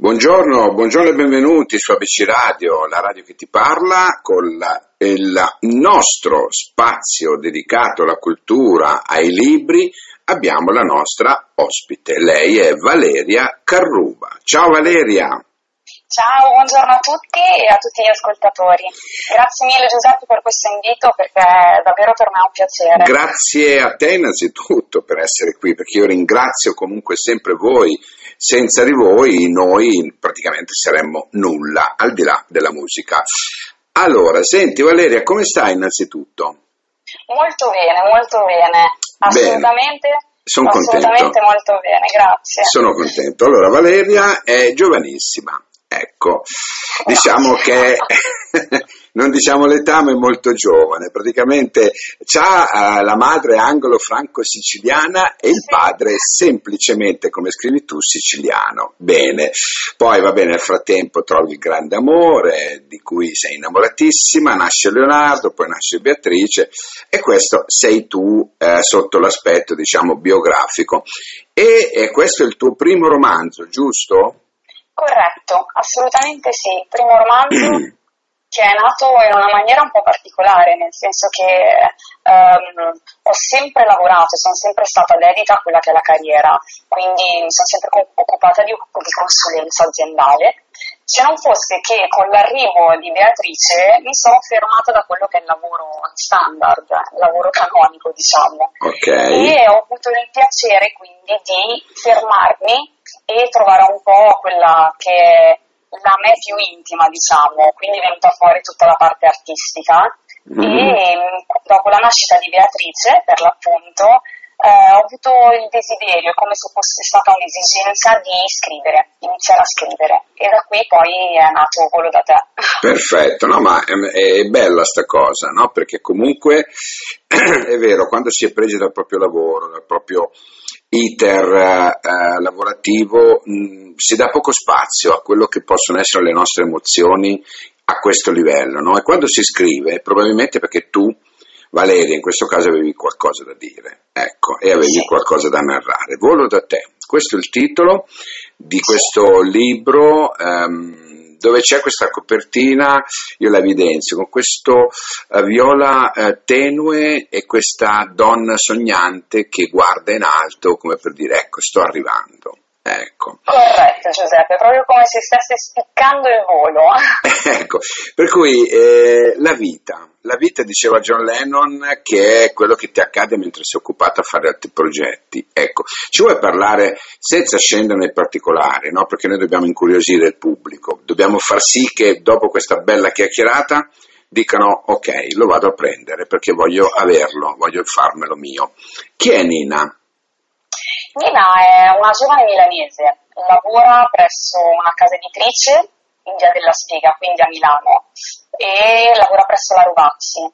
Buongiorno, buongiorno e benvenuti su ABC Radio, la radio che ti parla, con la, il nostro spazio dedicato alla cultura, ai libri, abbiamo la nostra ospite. Lei è Valeria Carruba. Ciao Valeria! Ciao, buongiorno a tutti e a tutti gli ascoltatori. Grazie mille Giuseppe per questo invito perché è davvero per me un piacere. Grazie a te innanzitutto per essere qui, perché io ringrazio comunque sempre voi senza di voi noi praticamente saremmo nulla, al di là della musica. Allora, senti Valeria, come stai innanzitutto? Molto bene, molto bene, assolutamente. Bene. Sono assolutamente contento. molto bene, grazie. Sono contento. Allora, Valeria è giovanissima, ecco, diciamo che non diciamo l'età, ma è molto giovane. Praticamente ha uh, la madre anglo-franco-siciliana e il padre semplicemente, come scrivi tu, siciliano. Bene. Poi va bene, nel frattempo trovi il grande amore di cui sei innamoratissima, nasce Leonardo, poi nasce Beatrice e questo sei tu eh, sotto l'aspetto, diciamo, biografico. E, e questo è il tuo primo romanzo, giusto? Corretto, assolutamente sì. Primo romanzo che è nato in una maniera un po' particolare, nel senso che um, ho sempre lavorato, sono sempre stata dedita a quella che è la carriera, quindi mi sono sempre occupata di, di consulenza aziendale. Se non fosse che con l'arrivo di Beatrice mi sono fermata da quello che è il lavoro standard, il lavoro canonico, diciamo. Okay. E ho avuto il piacere quindi di fermarmi e trovare un po' quella che è la me più intima, diciamo, quindi è venuta fuori tutta la parte artistica mm-hmm. e dopo la nascita di Beatrice, per l'appunto, eh, ho avuto il desiderio, come se fosse stata un'esigenza, di scrivere, iniziare a scrivere e da qui poi è nato Volo da te. Perfetto, no, ma è, è bella sta cosa, no? Perché comunque è vero, quando si è presi dal proprio lavoro, dal proprio iter eh, lavorativo mh, mm, si dà poco spazio a quello che possono essere le nostre emozioni a questo livello, no? E quando si scrive, probabilmente perché tu, Valeria, in questo caso avevi qualcosa da dire, ecco, e avevi qualcosa da narrare. Volo da te. Questo è il titolo di questo libro. Um, dove c'è questa copertina, io la evidenzio, con questo uh, viola uh, tenue e questa donna sognante che guarda in alto come per dire ecco sto arrivando. Ecco. Corretto Giuseppe, proprio come se stesse spiccando il volo. ecco, per cui eh, la vita, la vita diceva John Lennon che è quello che ti accade mentre sei occupato a fare altri progetti. Ecco, ci vuoi parlare senza scendere nei particolari, no? perché noi dobbiamo incuriosire il pubblico, dobbiamo far sì che dopo questa bella chiacchierata dicano ok, lo vado a prendere perché voglio averlo, voglio farmelo mio. Chi è Nina? Nina è una giovane milanese, lavora presso una casa editrice in via della Spiga, quindi a Milano, e lavora presso la Ruvazzi.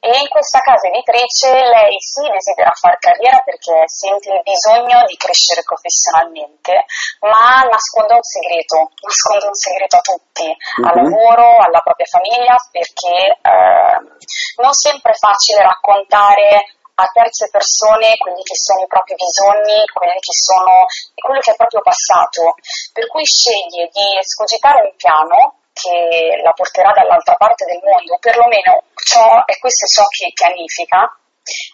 E in questa casa editrice lei sì desidera fare carriera perché sente il bisogno di crescere professionalmente, ma nasconde un segreto, nasconde un segreto a tutti, uh-huh. al mhm. lavoro, alla propria famiglia, perché eh, non sempre è facile raccontare a terze persone quelli che sono i propri bisogni, quelli che sono, quello che è proprio passato, per cui sceglie di escogitare un piano che la porterà dall'altra parte del mondo, o perlomeno ciò, e questo è ciò che pianifica,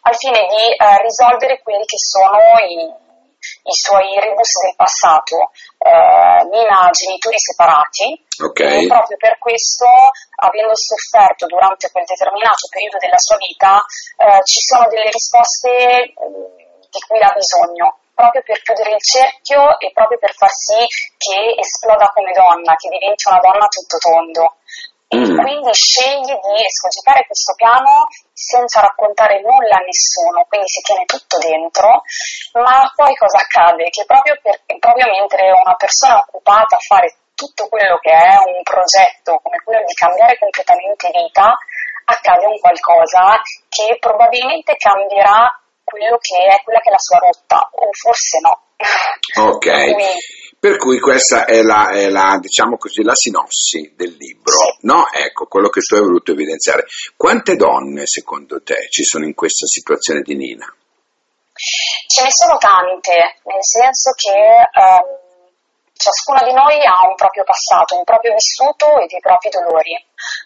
al fine di eh, risolvere quelli che sono i, i suoi rebus del passato. Eh, Nina ha genitori separati okay. e proprio per questo, avendo sofferto durante quel determinato periodo della sua vita, eh, ci sono delle risposte eh, di cui ha bisogno proprio per chiudere il cerchio e proprio per far sì che esploda come donna, che diventi una donna tutto tondo. Mm. quindi sceglie di escogitare questo piano senza raccontare nulla a nessuno, quindi si tiene tutto dentro, ma poi cosa accade? Che proprio, per, proprio mentre una persona è occupata a fare tutto quello che è un progetto come quello di cambiare completamente vita, accade un qualcosa che probabilmente cambierà quello che è, quella che è la sua rotta, o forse no. Ok. Quindi, per cui questa è la, è la, diciamo così, la sinossi del libro, no? Ecco, quello che tu hai voluto evidenziare. Quante donne, secondo te, ci sono in questa situazione di Nina? Ce ne sono tante, nel senso che um, ciascuna di noi ha un proprio passato, un proprio vissuto e dei propri dolori.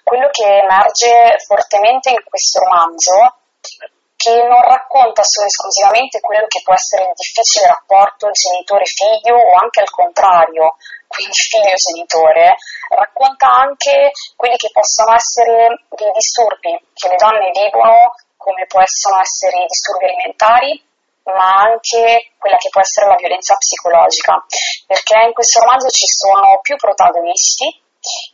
Quello che emerge fortemente in questo romanzo che non racconta solo esclusivamente quello che può essere il difficile rapporto genitore-figlio o anche al contrario, quindi figlio-genitore, racconta anche quelli che possono essere dei disturbi che le donne vivono, come possono essere i disturbi alimentari, ma anche quella che può essere la violenza psicologica, perché in questo romanzo ci sono più protagonisti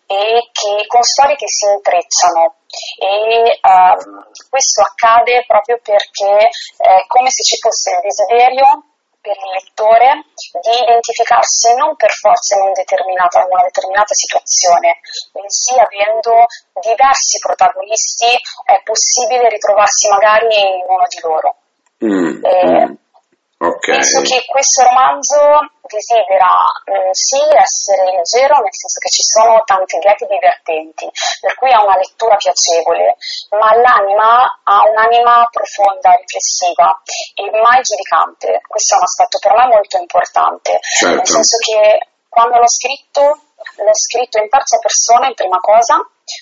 e che, con storie che si intrecciano e um, questo accade proprio perché è come se ci fosse il desiderio per il lettore di identificarsi non per forza in, un in una determinata situazione, bensì avendo diversi protagonisti è possibile ritrovarsi magari in uno di loro. Mm, eh, mm. Penso che questo romanzo desidera eh, sì essere leggero, nel senso che ci sono tanti gag divertenti, per cui ha una lettura piacevole, ma l'anima ha un'anima profonda, riflessiva e mai giudicante. Questo è un aspetto per me molto importante, certo. nel senso che quando l'ho scritto, l'ho scritto in terza persona in prima cosa,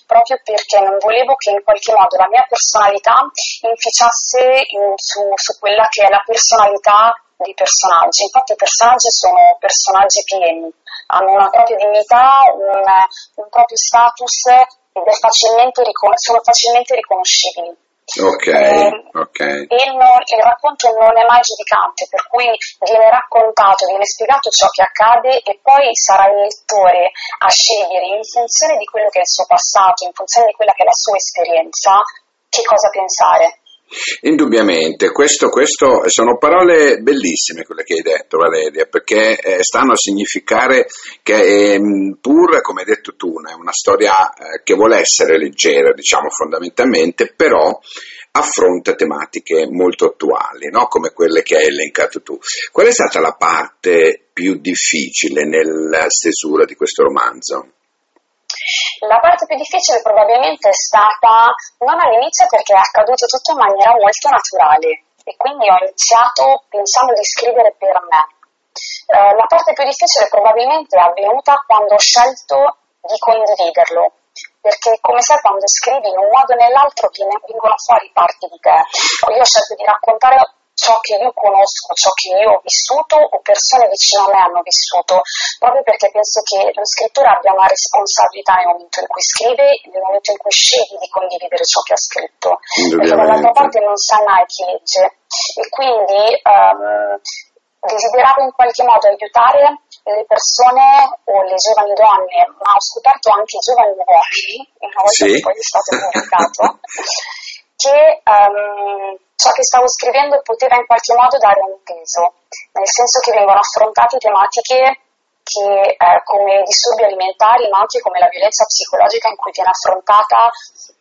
proprio perché non volevo che in qualche modo la mia personalità inficiasse in, su, su quella che è la personalità dei personaggi. Infatti i personaggi sono personaggi pieni, hanno una propria dignità, un, un proprio status ed facilmente ricon- sono facilmente riconoscibili. Ok, eh, okay. Il, il, racconto non è mai giudicante, per cui viene raccontato, viene spiegato ciò che accade e poi sarà il lettore a scegliere in funzione di quello che è il suo passato, in funzione di quella che è la sua esperienza, che cosa pensare. Indubbiamente, questo, questo, sono parole bellissime quelle che hai detto Valeria, perché eh, stanno a significare che eh, pur, come hai detto tu, è una storia eh, che vuole essere leggera, diciamo fondamentalmente, però affronta tematiche molto attuali, no? come quelle che hai elencato tu. Qual è stata la parte più difficile nella stesura di questo romanzo? La parte più difficile probabilmente è stata non all'inizio perché è accaduto tutto in maniera molto naturale e quindi ho iniziato pensando di scrivere per me. Eh, la parte più difficile probabilmente è avvenuta quando ho scelto di condividerlo, perché come sai quando scrivi in un modo o nell'altro vengono fuori parti di te. Io ho scelto di raccontare ciò che io conosco, ciò che io ho vissuto o persone vicino a me hanno vissuto, proprio perché penso che lo scrittore abbia una responsabilità nel momento in cui scrive e nel momento in cui sceglie di condividere ciò che ha scritto, perché dall'altra parte non sa mai chi legge. E quindi um, desideravo in qualche modo aiutare le persone o le giovani donne, ma ho scoperto anche i giovani uomini, una volta sì. che poi è stato pubblicato, che um, ciò che stavo scrivendo poteva in qualche modo dare un peso, nel senso che vengono affrontate tematiche che, eh, come i disturbi alimentari, ma anche come la violenza psicologica in cui viene affrontata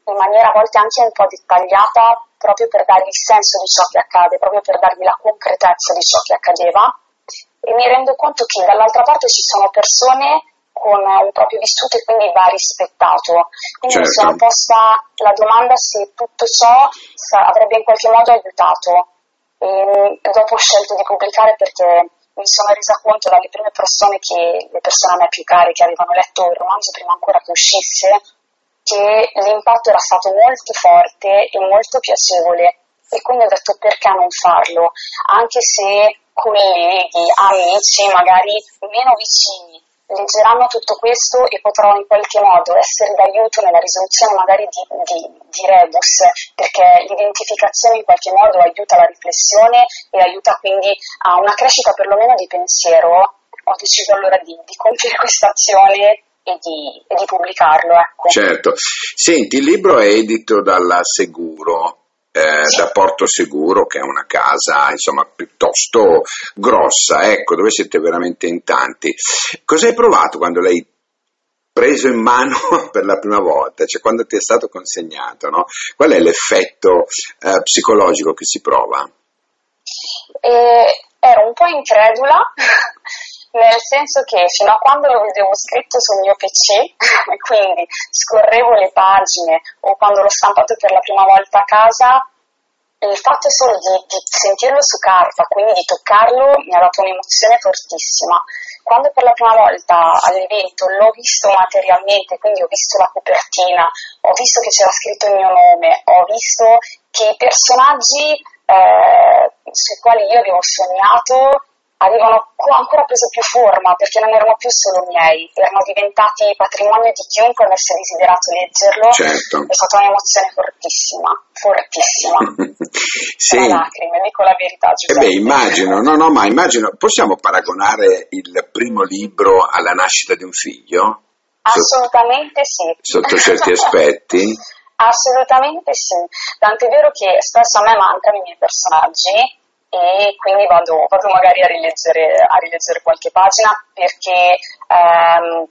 in maniera a volte anche un po' dettagliata, proprio per dargli il senso di ciò che accade, proprio per dargli la concretezza di ciò che accadeva. E mi rendo conto che dall'altra parte ci sono persone con un proprio vissuto e quindi va rispettato. Quindi certo. mi sono posta la domanda se tutto ciò avrebbe in qualche modo aiutato. E dopo ho scelto di pubblicare perché mi sono resa conto dalle prime persone che le persone a me più care che avevano letto il romanzo prima ancora che uscisse che l'impatto era stato molto forte e molto piacevole e quindi ho detto perché non farlo anche se colleghi, amici magari meno vicini leggeranno tutto questo e potrò in qualche modo essere d'aiuto nella risoluzione magari di, di, di, rebus, perché l'identificazione in qualche modo aiuta la riflessione e aiuta quindi a una crescita perlomeno di pensiero. Ho deciso allora di, di compiere questa azione e di, e di pubblicarlo. Ecco. Certo. Senti, il libro è edito dalla Seguro, eh, da Porto Seguro, che è una casa insomma piuttosto grossa, ecco, dove siete veramente in tanti. Cosa hai provato quando l'hai preso in mano per la prima volta, cioè quando ti è stato consegnato, no? Qual è l'effetto eh, psicologico che si prova? Eh, ero un po' incredula, nel senso che fino a quando lo vedevo scritto sul mio PC, quindi scorrevo le pagine o quando l'ho stampato per la prima volta a casa, il fatto solo di, di, sentirlo su carta, quindi di toccarlo, mi ha dato un'emozione fortissima. Quando per la prima volta all'evento l'ho visto materialmente, quindi ho visto la copertina, ho visto che c'era scritto il mio nome, ho visto che i personaggi eh, sui quali io avevo sognato avevano ancora preso più forma perché non erano più solo miei, erano diventati patrimonio di chiunque avesse desiderato leggerlo. Certo. È stata un'emozione fortissima, fortissima. sì. Tra lacrime, dico la verità. Eh beh, immagino, no, no, ma immagino, possiamo paragonare il primo libro alla nascita di un figlio? Assolutamente sì. Sotto certi aspetti? Assolutamente sì, tant'è vero che spesso a me mancano i miei personaggi e quindi vado, vado magari a rileggere, a rileggere, qualche pagina perché ehm,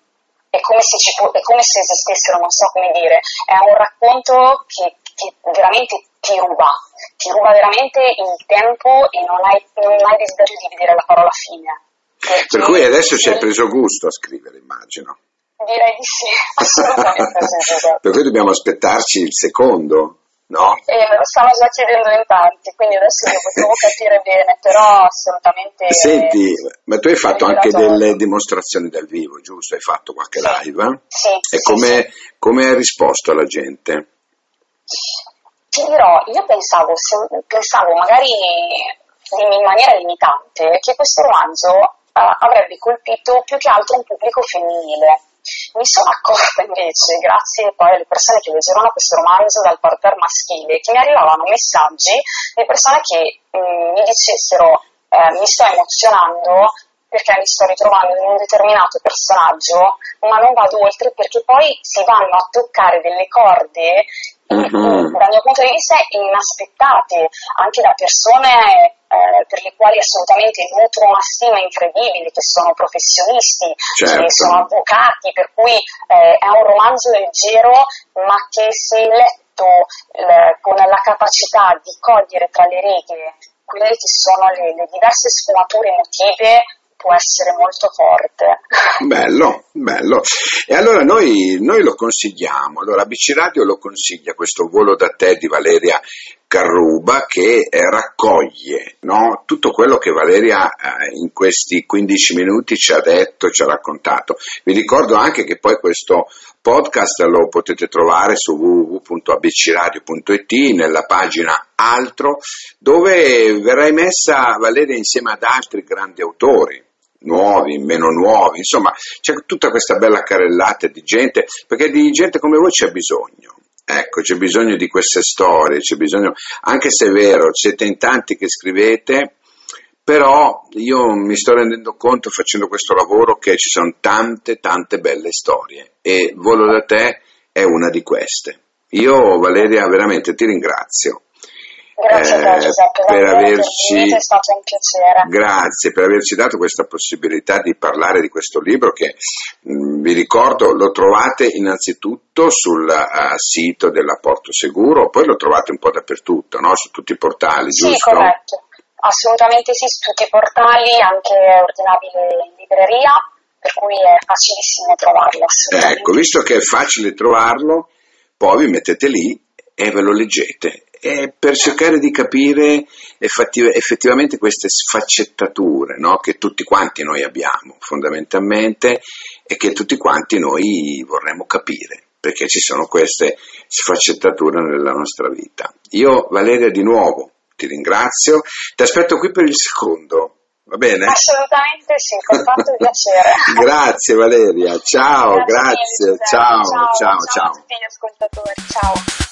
è, come ci, è, come se esistessero, non so come dire, è un racconto che, che veramente ti ruba, ti ruba veramente il tempo e non hai, non hai desiderio di vedere la parola fine. Per cui adesso ci hai preso gusto a scrivere, immagino. Direi di sì, assolutamente per cui dobbiamo aspettarci il secondo. No? E me lo stanno già chiedendo in tanti, quindi adesso devo, devo capire bene, però assolutamente... Senti, ma tu hai fatto anche delle dimostrazioni dal vivo, giusto? Hai fatto qualche sì. live? Sì. E sì, come, sì. come hai risposto alla gente? Ti dirò, io pensavo, pensavo magari in maniera limitante che questo romanzo uh, avrebbe colpito più che altro un pubblico femminile mi sono accorta invece, grazie poi alle persone che leggevano questo romanzo dal parterre maschile, che mi arrivavano messaggi di persone che mh, mm, mi dicessero eh, mi sto emozionando perché mi sto ritrovando in un determinato personaggio, ma non vado oltre perché poi si vanno a toccare delle corde, mm-hmm. dal mio punto di vista, inaspettate, anche da persone eh, per le quali assolutamente nutro una stima incredibile, che sono professionisti, certo. che sono avvocati, per cui eh, è un romanzo leggero, ma che se letto eh, con la capacità di cogliere tra le righe quelle che sono le, le diverse sfumature emotive, può essere molto forte. Bello, bello. E allora noi, noi, lo consigliamo, allora ABC Radio lo consiglia questo volo da te di Valeria Carruba che eh, raccoglie no? tutto quello che Valeria eh, in questi 15 minuti ci ha detto, ci ha raccontato. Vi ricordo anche che poi questo podcast lo potete trovare su www.abcradio.it nella pagina altro dove verrà emessa Valeria insieme ad altri grandi autori nuovi, meno nuovi, insomma c'è tutta questa bella carrellata di gente, perché di gente come voi c'è bisogno. Ecco, c'è bisogno di queste storie, c'è bisogno, anche se è vero, siete in tanti che scrivete, però io mi sto rendendo conto facendo questo lavoro che ci sono tante, tante belle storie e Volo da te è una di queste. Io Valeria veramente ti ringrazio Grazie a te eh, Giuseppe, per averci, è stato un piacere. Grazie per averci dato questa possibilità di parlare di questo libro che mh, mm, vi ricordo lo trovate innanzitutto sul uh, sito della Porto Seguro, poi lo trovate un po' dappertutto, no? su tutti i portali, sì, giusto? corretto, assolutamente sì, su tutti i portali, anche ordinabile in libreria, per cui è facilissimo trovarlo. Ecco, visto che è facile trovarlo, poi vi mettete lì e ve lo leggete è per cercare di capire effettivamente queste sfaccettature no? che tutti quanti noi abbiamo fondamentalmente e che tutti quanti noi vorremmo capire perché ci sono queste sfaccettature nella nostra vita. Io Valeria di nuovo ti ringrazio, ti aspetto qui per il secondo. Va bene? Assolutamente sì, con tanto piacere. grazie Valeria, ciao, grazie, grazie. Mille, ciao, ciao, ciao, ciao, ciao. ciao.